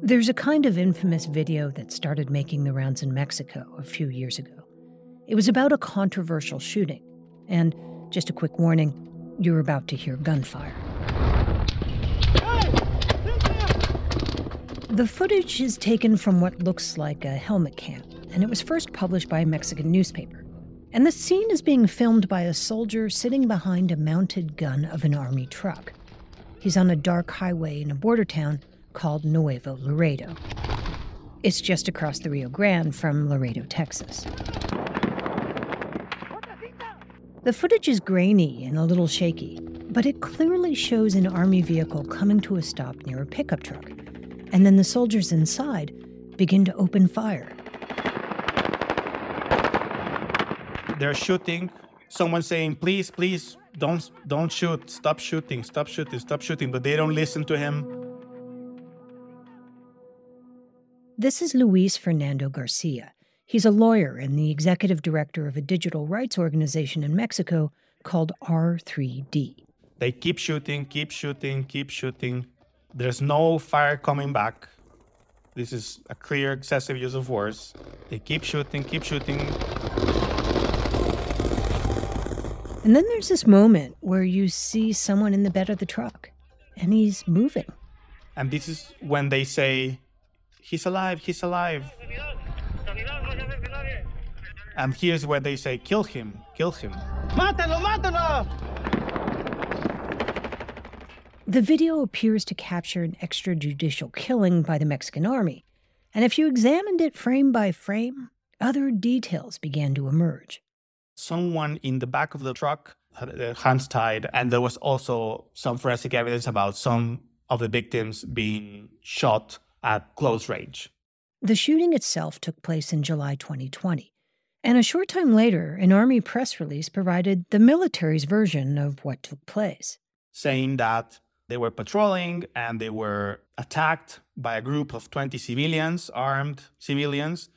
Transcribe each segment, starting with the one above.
There's a kind of infamous video that started making the rounds in Mexico a few years ago. It was about a controversial shooting. And just a quick warning you're about to hear gunfire. The footage is taken from what looks like a helmet cam, and it was first published by a Mexican newspaper. And the scene is being filmed by a soldier sitting behind a mounted gun of an army truck. He's on a dark highway in a border town called Nuevo Laredo. It's just across the Rio Grande from Laredo, Texas. The footage is grainy and a little shaky, but it clearly shows an army vehicle coming to a stop near a pickup truck. And then the soldiers inside begin to open fire. They're shooting. Someone saying, "Please, please, don't don't shoot. Stop shooting. Stop shooting. Stop shooting." But they don't listen to him. This is Luis Fernando Garcia. He's a lawyer and the executive director of a digital rights organization in Mexico called R3D. They keep shooting, keep shooting, keep shooting. There's no fire coming back. This is a clear excessive use of force. They keep shooting, keep shooting. And then there's this moment where you see someone in the bed of the truck and he's moving. And this is when they say, He's alive, he's alive. And here's where they say, Kill him, kill him. ¡Mátalo, mátalo! The video appears to capture an extrajudicial killing by the Mexican army. And if you examined it frame by frame, other details began to emerge. Someone in the back of the truck had their hands tied, and there was also some forensic evidence about some of the victims being shot at close range. The shooting itself took place in July 2020. And a short time later, an Army press release provided the military's version of what took place. Saying that they were patrolling and they were attacked by a group of 20 civilians, armed civilians,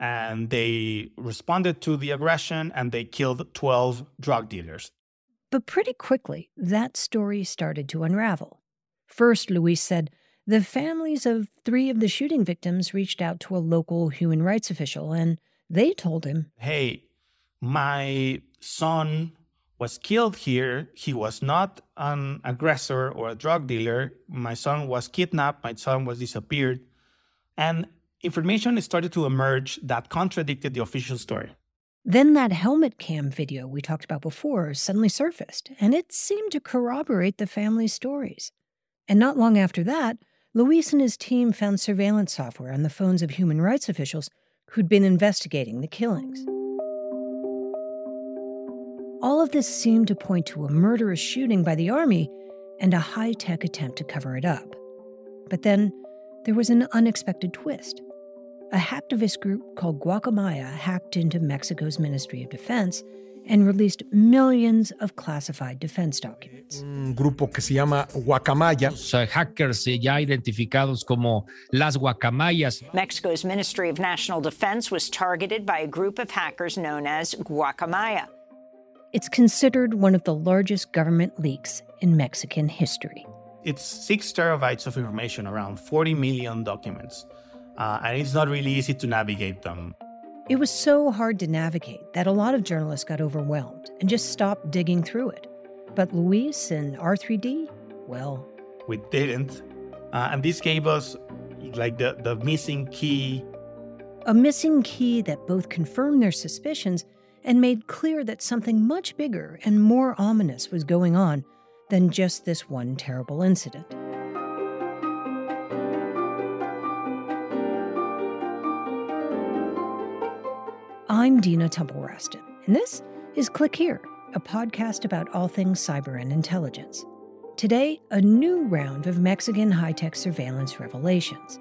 and they responded to the aggression and they killed 12 drug dealers. But pretty quickly, that story started to unravel. First, Luis said the families of three of the shooting victims reached out to a local human rights official and they told him, Hey, my son was killed here. He was not an aggressor or a drug dealer. My son was kidnapped. My son was disappeared. And information started to emerge that contradicted the official story. Then that helmet cam video we talked about before suddenly surfaced, and it seemed to corroborate the family's stories. And not long after that, Luis and his team found surveillance software on the phones of human rights officials who'd been investigating the killings. All of this seemed to point to a murderous shooting by the army and a high tech attempt to cover it up. But then there was an unexpected twist. A hacktivist group called Guacamaya hacked into Mexico's Ministry of Defense and released millions of classified defense documents. Un grupo que se llama Guacamaya. Los hackers ya identificados como las guacamayas. Mexico's Ministry of National Defense was targeted by a group of hackers known as Guacamaya. It's considered one of the largest government leaks in Mexican history. It's six terabytes of information, around 40 million documents, uh, and it's not really easy to navigate them. It was so hard to navigate that a lot of journalists got overwhelmed and just stopped digging through it. But Luis and R3D, well, we didn't. Uh, and this gave us like the, the missing key. A missing key that both confirmed their suspicions and made clear that something much bigger and more ominous was going on than just this one terrible incident. I'm Dina Temple Raston, and this is Click Here, a podcast about all things cyber and intelligence. Today, a new round of Mexican high tech surveillance revelations.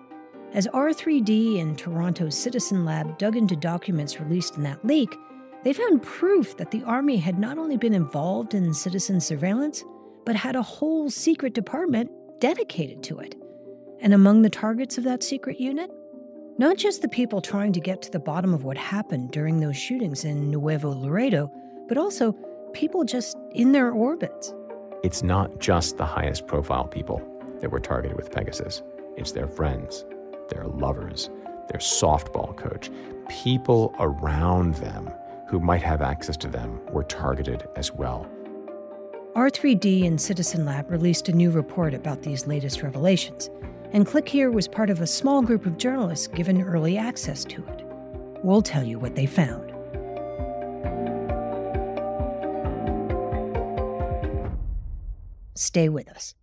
As R3D and Toronto's Citizen Lab dug into documents released in that leak, they found proof that the Army had not only been involved in citizen surveillance, but had a whole secret department dedicated to it. And among the targets of that secret unit not just the people trying to get to the bottom of what happened during those shootings in Nuevo Laredo, but also people just in their orbits. It's not just the highest profile people that were targeted with Pegasus, it's their friends, their lovers, their softball coach, people around them who might have access to them were targeted as well. R3D and Citizen Lab released a new report about these latest revelations, and Click Here was part of a small group of journalists given early access to it. We'll tell you what they found. Stay with us.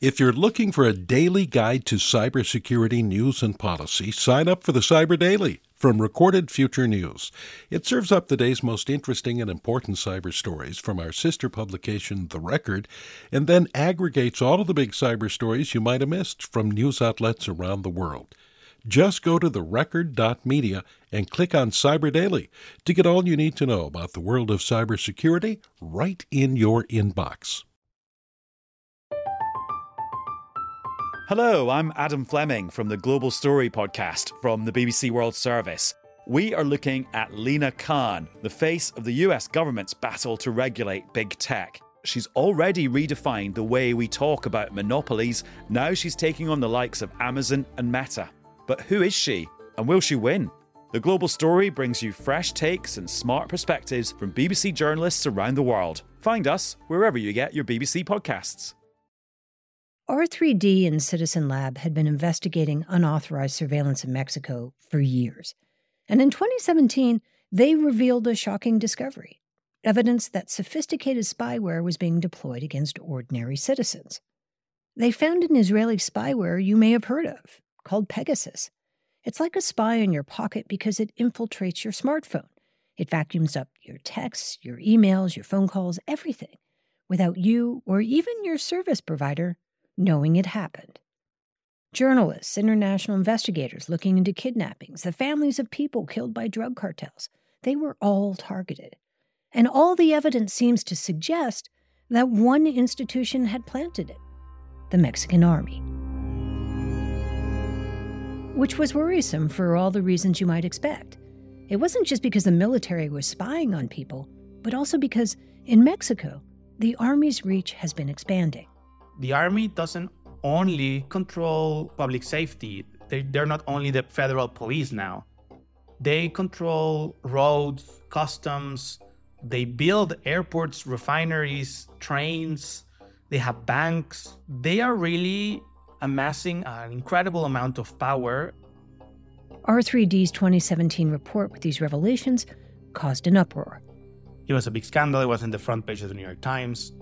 If you're looking for a daily guide to cybersecurity news and policy, sign up for the Cyber Daily from Recorded Future News. It serves up the day's most interesting and important cyber stories from our sister publication, The Record, and then aggregates all of the big cyber stories you might have missed from news outlets around the world. Just go to therecord.media and click on Cyber Daily to get all you need to know about the world of cybersecurity right in your inbox. Hello, I'm Adam Fleming from the Global Story podcast from the BBC World Service. We are looking at Lina Khan, the face of the US government's battle to regulate big tech. She's already redefined the way we talk about monopolies. Now she's taking on the likes of Amazon and Meta. But who is she? And will she win? The Global Story brings you fresh takes and smart perspectives from BBC journalists around the world. Find us wherever you get your BBC podcasts. R3D and Citizen Lab had been investigating unauthorized surveillance in Mexico for years. And in 2017, they revealed a shocking discovery evidence that sophisticated spyware was being deployed against ordinary citizens. They found an Israeli spyware you may have heard of called Pegasus. It's like a spy in your pocket because it infiltrates your smartphone. It vacuums up your texts, your emails, your phone calls, everything, without you or even your service provider knowing it happened. Journalists, international investigators looking into kidnappings, the families of people killed by drug cartels, they were all targeted. And all the evidence seems to suggest that one institution had planted it the Mexican army. Which was worrisome for all the reasons you might expect. It wasn't just because the military was spying on people, but also because in Mexico, the army's reach has been expanding the army doesn't only control public safety. They, they're not only the federal police now. They control roads, customs, they build airports, refineries, trains, they have banks. They are really amassing an incredible amount of power. R3D's 2017 report with these revelations caused an uproar. It was a big scandal. It was in the front page of the New York Times.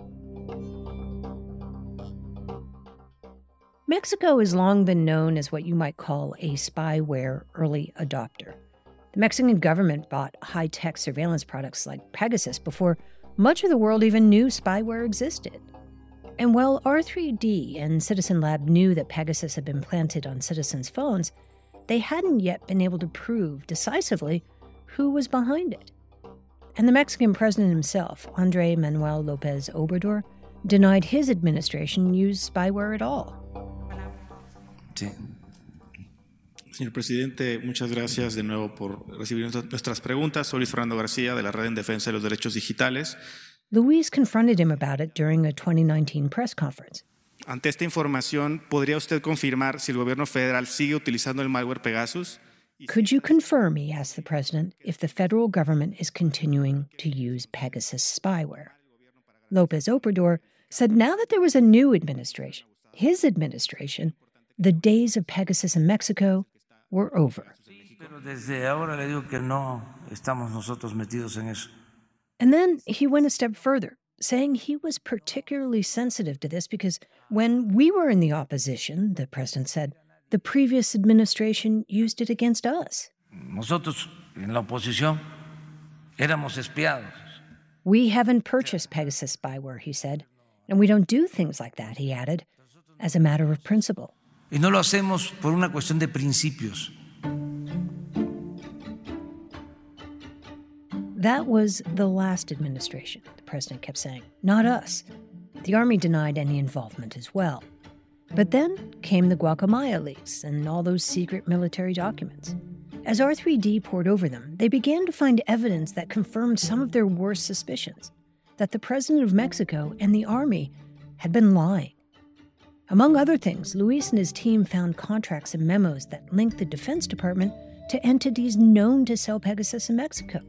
Mexico has long been known as what you might call a spyware early adopter. The Mexican government bought high tech surveillance products like Pegasus before much of the world even knew spyware existed. And while R3D and Citizen Lab knew that Pegasus had been planted on citizens' phones, they hadn't yet been able to prove decisively who was behind it. And the Mexican president himself, Andrés Manuel Lopez Obrador, denied his administration used spyware at all. Sí. Señor presidente, muchas gracias de nuevo por recibir nuestras preguntas. Soy Luis Fernando García de la Red en Defensa de los Derechos Digitales. Luis confronted him about it during a 2019 press conference. Ante esta información, ¿podría usted confirmar si el gobierno federal sigue utilizando el malware Pegasus? Could you confirm, he asked the president, if the federal government is continuing to use Pegasus spyware? Lopez Obrador said now that there was a new administration, his administration the days of Pegasus in Mexico were over. And then he went a step further, saying he was particularly sensitive to this because when we were in the opposition, the president said, the previous administration used it against us. Nosotros en la oposición éramos espiados. We haven't purchased Pegasus spyware, he said, and we don't do things like that, he added, as a matter of principle. Y no lo hacemos por una cuestión de principios. That was the last administration, the president kept saying, not us. The army denied any involvement as well. But then came the Guacamaya leaks and all those secret military documents. As R3D pored over them, they began to find evidence that confirmed some of their worst suspicions that the president of Mexico and the army had been lying. Among other things, Luis and his team found contracts and memos that linked the Defense Department to entities known to sell Pegasus in Mexico.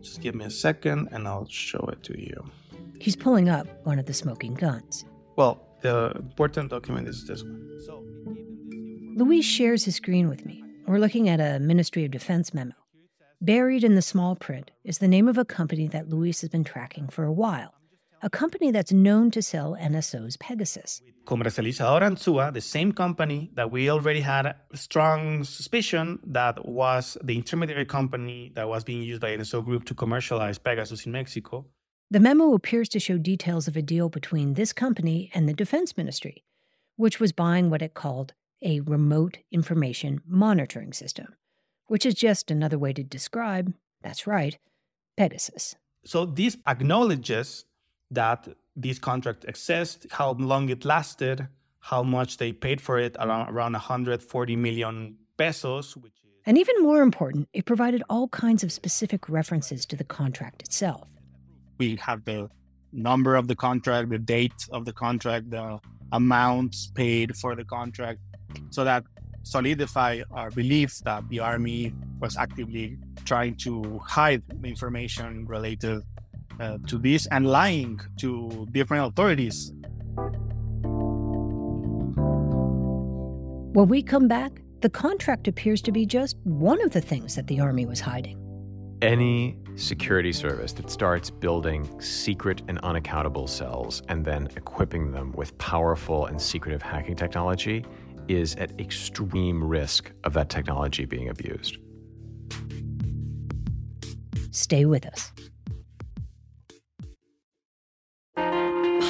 Just give me a second and I'll show it to you. He's pulling up one of the smoking guns. Well, the important document is this one. So, Luis shares his screen with me. We're looking at a Ministry of Defense memo. Buried in the small print is the name of a company that Luis has been tracking for a while, a company that's known to sell NSO's Pegasus. Comercializadora Antsua, the same company that we already had a strong suspicion that was the intermediary company that was being used by NSO Group to commercialize Pegasus in Mexico. The memo appears to show details of a deal between this company and the Defense Ministry, which was buying what it called a remote information monitoring system, which is just another way to describe, that's right, Pegasus. So this acknowledges that this contract exists, how long it lasted, how much they paid for it, around, around 140 million pesos. Which is... And even more important, it provided all kinds of specific references to the contract itself. We have the number of the contract, the date of the contract, the amounts paid for the contract, so that solidify our beliefs that the army was actively trying to hide the information related uh, to this and lying to different authorities. When we come back, the contract appears to be just one of the things that the Army was hiding. Any security service that starts building secret and unaccountable cells and then equipping them with powerful and secretive hacking technology is at extreme risk of that technology being abused. Stay with us.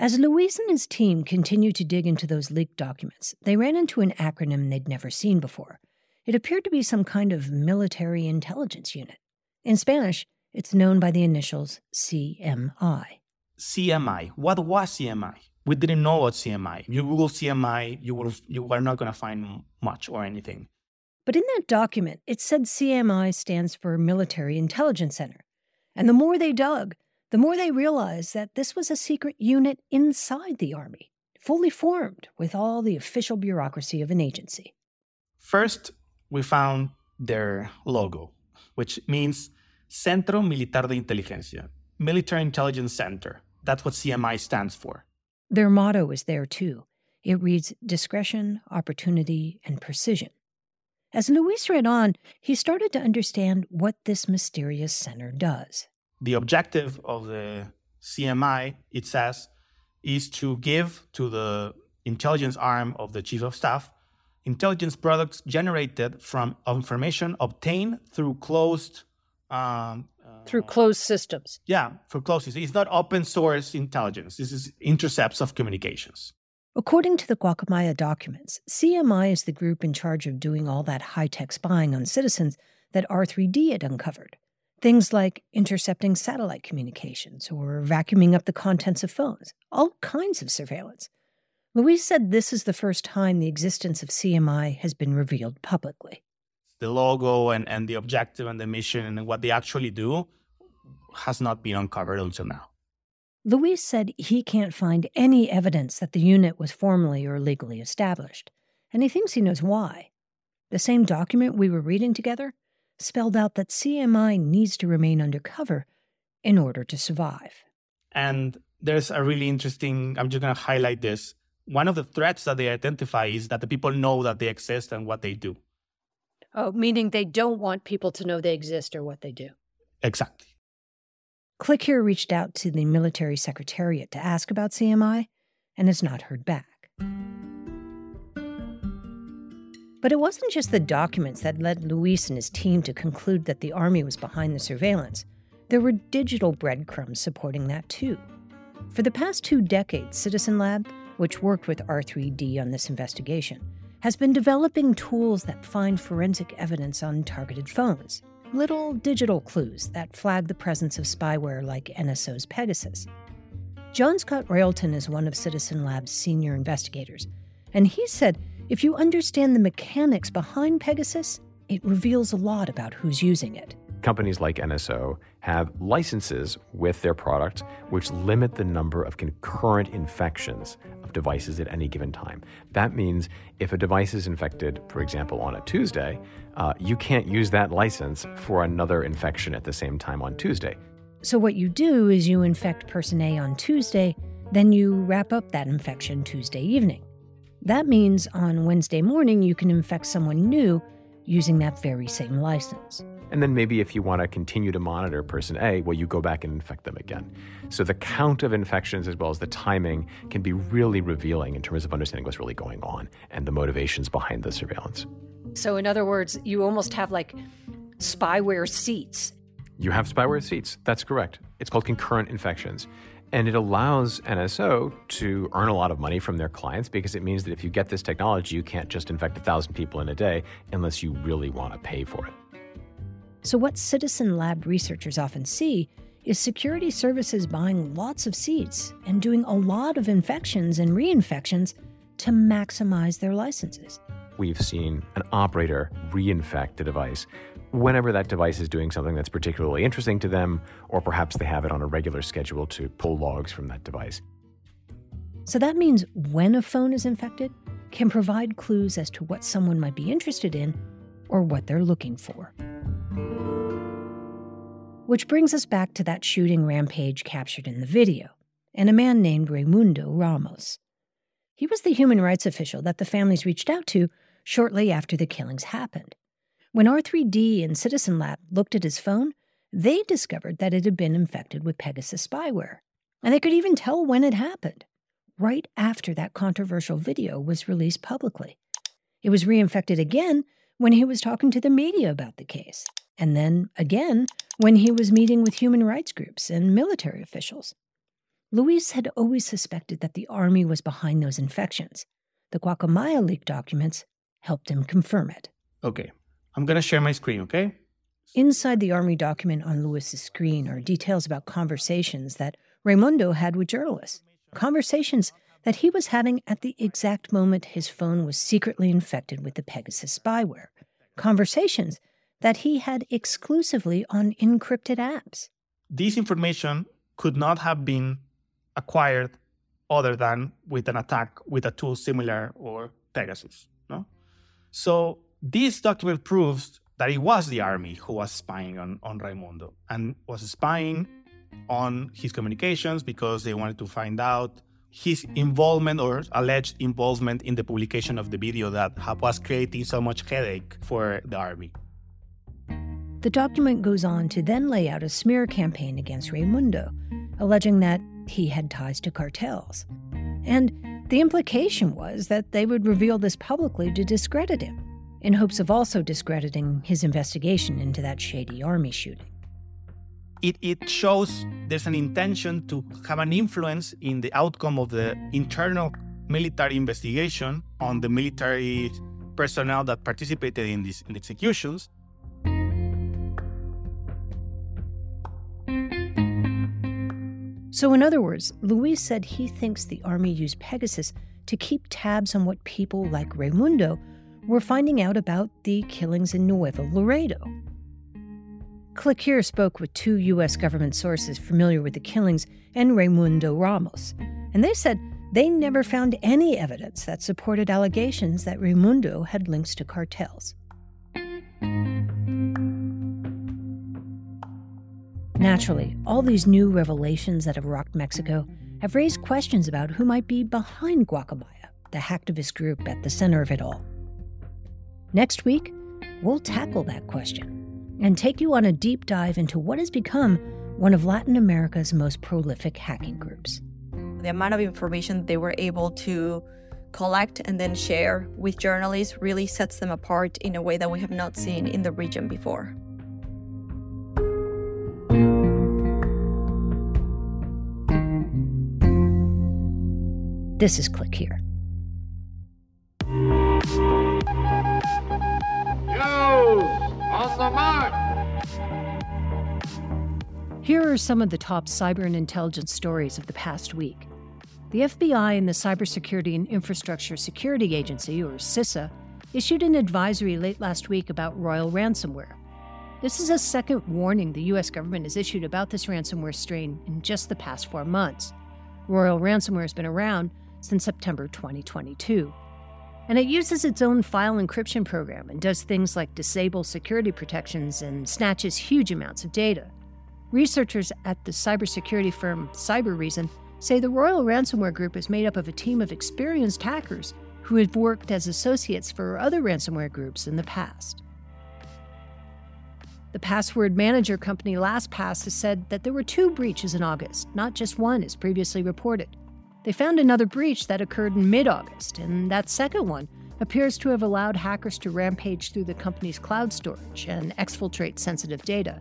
As Luis and his team continued to dig into those leaked documents, they ran into an acronym they'd never seen before. It appeared to be some kind of military intelligence unit. In Spanish, it's known by the initials CMI. CMI. What was CMI? We didn't know what CMI. You Google CMI, you will you are not going to find much or anything. But in that document, it said CMI stands for Military Intelligence Center. And the more they dug, the more they realized that this was a secret unit inside the Army, fully formed with all the official bureaucracy of an agency. First, we found their logo, which means Centro Militar de Inteligencia, Military Intelligence Center. That's what CMI stands for. Their motto is there too. It reads discretion, opportunity, and precision. As Luis read on, he started to understand what this mysterious center does. The objective of the CMI, it says, is to give to the intelligence arm of the chief of staff intelligence products generated from information obtained through closed um, uh, through closed systems. Yeah, for closed systems. It's not open source intelligence. This is intercepts of communications. According to the Guacamaya documents, CMI is the group in charge of doing all that high tech spying on citizens that R3D had uncovered. Things like intercepting satellite communications or vacuuming up the contents of phones, all kinds of surveillance. Luis said this is the first time the existence of CMI has been revealed publicly. The logo and, and the objective and the mission and what they actually do has not been uncovered until now. Luis said he can't find any evidence that the unit was formally or legally established, and he thinks he knows why. The same document we were reading together spelled out that CMI needs to remain undercover in order to survive. And there's a really interesting, I'm just going to highlight this one of the threats that they identify is that the people know that they exist and what they do. Oh, meaning they don't want people to know they exist or what they do. Exactly. Click here reached out to the military secretariat to ask about CMI and has not heard back. But it wasn't just the documents that led Luis and his team to conclude that the Army was behind the surveillance. There were digital breadcrumbs supporting that too. For the past two decades, Citizen Lab which worked with R3D on this investigation, has been developing tools that find forensic evidence on targeted phones, little digital clues that flag the presence of spyware like NSO's Pegasus. John Scott Railton is one of Citizen Lab's senior investigators, and he said if you understand the mechanics behind Pegasus, it reveals a lot about who's using it. Companies like NSO have licenses with their product which limit the number of concurrent infections of devices at any given time. That means if a device is infected, for example, on a Tuesday, uh, you can't use that license for another infection at the same time on Tuesday. So, what you do is you infect person A on Tuesday, then you wrap up that infection Tuesday evening. That means on Wednesday morning, you can infect someone new using that very same license. And then maybe if you want to continue to monitor person A, well, you go back and infect them again. So the count of infections as well as the timing can be really revealing in terms of understanding what's really going on and the motivations behind the surveillance. So, in other words, you almost have like spyware seats. You have spyware seats. That's correct. It's called concurrent infections. And it allows NSO to earn a lot of money from their clients because it means that if you get this technology, you can't just infect a thousand people in a day unless you really want to pay for it. So, what Citizen Lab researchers often see is security services buying lots of seats and doing a lot of infections and reinfections to maximize their licenses. We've seen an operator reinfect a device whenever that device is doing something that's particularly interesting to them, or perhaps they have it on a regular schedule to pull logs from that device. So that means when a phone is infected, can provide clues as to what someone might be interested in or what they're looking for. Which brings us back to that shooting rampage captured in the video, and a man named Raimundo Ramos. He was the human rights official that the families reached out to shortly after the killings happened. When R3D and Citizen Lab looked at his phone, they discovered that it had been infected with Pegasus spyware. And they could even tell when it happened, right after that controversial video was released publicly. It was reinfected again when he was talking to the media about the case, and then again when he was meeting with human rights groups and military officials. Luis had always suspected that the army was behind those infections. The Guacamaya leak documents helped him confirm it. Okay, I'm going to share my screen, okay? Inside the army document on Luis's screen are details about conversations that Raimundo had with journalists. Conversations that he was having at the exact moment his phone was secretly infected with the Pegasus spyware. Conversations that he had exclusively on encrypted apps. This information could not have been acquired other than with an attack with a tool similar or Pegasus, no? So this document proves that it was the army who was spying on, on Raimundo and was spying on his communications because they wanted to find out his involvement or alleged involvement in the publication of the video that was creating so much headache for the army. The document goes on to then lay out a smear campaign against Raimundo, alleging that he had ties to cartels. And the implication was that they would reveal this publicly to discredit him, in hopes of also discrediting his investigation into that shady army shooting it, it shows there's an intention to have an influence in the outcome of the internal military investigation on the military personnel that participated in these in executions. So, in other words, Luis said he thinks the army used Pegasus to keep tabs on what people like Raimundo were finding out about the killings in Nuevo Laredo. Click Here spoke with two U.S. government sources familiar with the killings and Raimundo Ramos, and they said they never found any evidence that supported allegations that Raimundo had links to cartels. Naturally, all these new revelations that have rocked Mexico have raised questions about who might be behind Guacamaya, the hacktivist group at the center of it all. Next week, we'll tackle that question and take you on a deep dive into what has become one of Latin America's most prolific hacking groups. The amount of information they were able to collect and then share with journalists really sets them apart in a way that we have not seen in the region before. This is Click Here. Here are some of the top cyber and intelligence stories of the past week. The FBI and the Cybersecurity and Infrastructure Security Agency, or CISA, issued an advisory late last week about Royal ransomware. This is a second warning the U.S. government has issued about this ransomware strain in just the past four months. Royal ransomware has been around since September 2022. And it uses its own file encryption program and does things like disable security protections and snatches huge amounts of data. Researchers at the cybersecurity firm Cybereason say the Royal Ransomware Group is made up of a team of experienced hackers who have worked as associates for other ransomware groups in the past. The password manager company LastPass has said that there were two breaches in August, not just one as previously reported. They found another breach that occurred in mid August, and that second one appears to have allowed hackers to rampage through the company's cloud storage and exfiltrate sensitive data.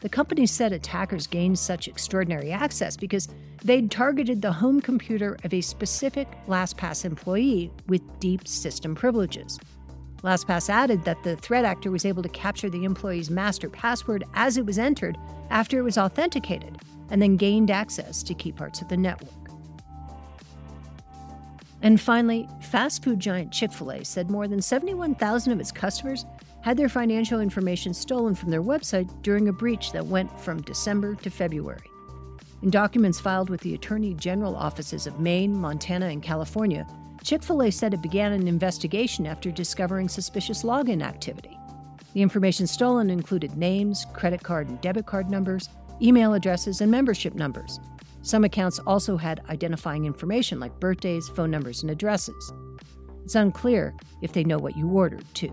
The company said attackers gained such extraordinary access because they'd targeted the home computer of a specific LastPass employee with deep system privileges. LastPass added that the threat actor was able to capture the employee's master password as it was entered after it was authenticated, and then gained access to key parts of the network. And finally, fast food giant Chick fil A said more than 71,000 of its customers had their financial information stolen from their website during a breach that went from December to February. In documents filed with the Attorney General offices of Maine, Montana, and California, Chick fil A said it began an investigation after discovering suspicious login activity. The information stolen included names, credit card and debit card numbers, email addresses, and membership numbers. Some accounts also had identifying information like birthdays, phone numbers, and addresses. It's unclear if they know what you ordered, too.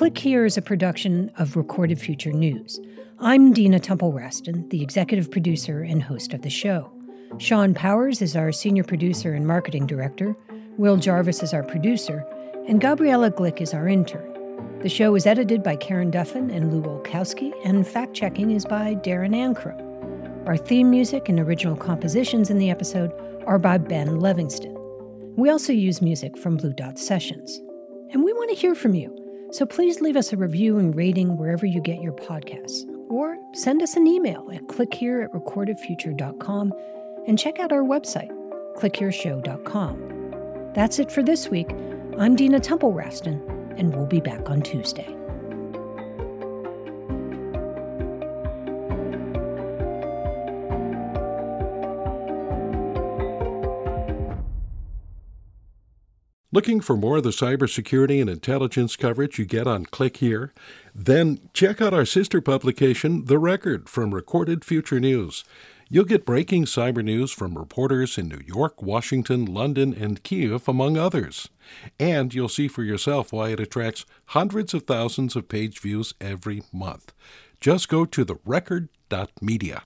Click Here is a production of Recorded Future News. I'm Dina Temple Raston, the executive producer and host of the show. Sean Powers is our senior producer and marketing director, Will Jarvis is our producer, and Gabriella Glick is our intern. The show is edited by Karen Duffin and Lou Olkowski, and fact checking is by Darren Ankrum. Our theme music and original compositions in the episode are by Ben Livingston. We also use music from Blue Dot Sessions. And we want to hear from you, so please leave us a review and rating wherever you get your podcasts, or send us an email at clickhere at recordedfuture.com and check out our website, clickhereshow.com. That's it for this week. I'm Dina Temple Raston, and we'll be back on Tuesday. Looking for more of the cybersecurity and intelligence coverage you get on Click Here? Then check out our sister publication, The Record, from Recorded Future News. You'll get breaking cyber news from reporters in New York, Washington, London, and Kiev, among others. And you'll see for yourself why it attracts hundreds of thousands of page views every month. Just go to therecord.media.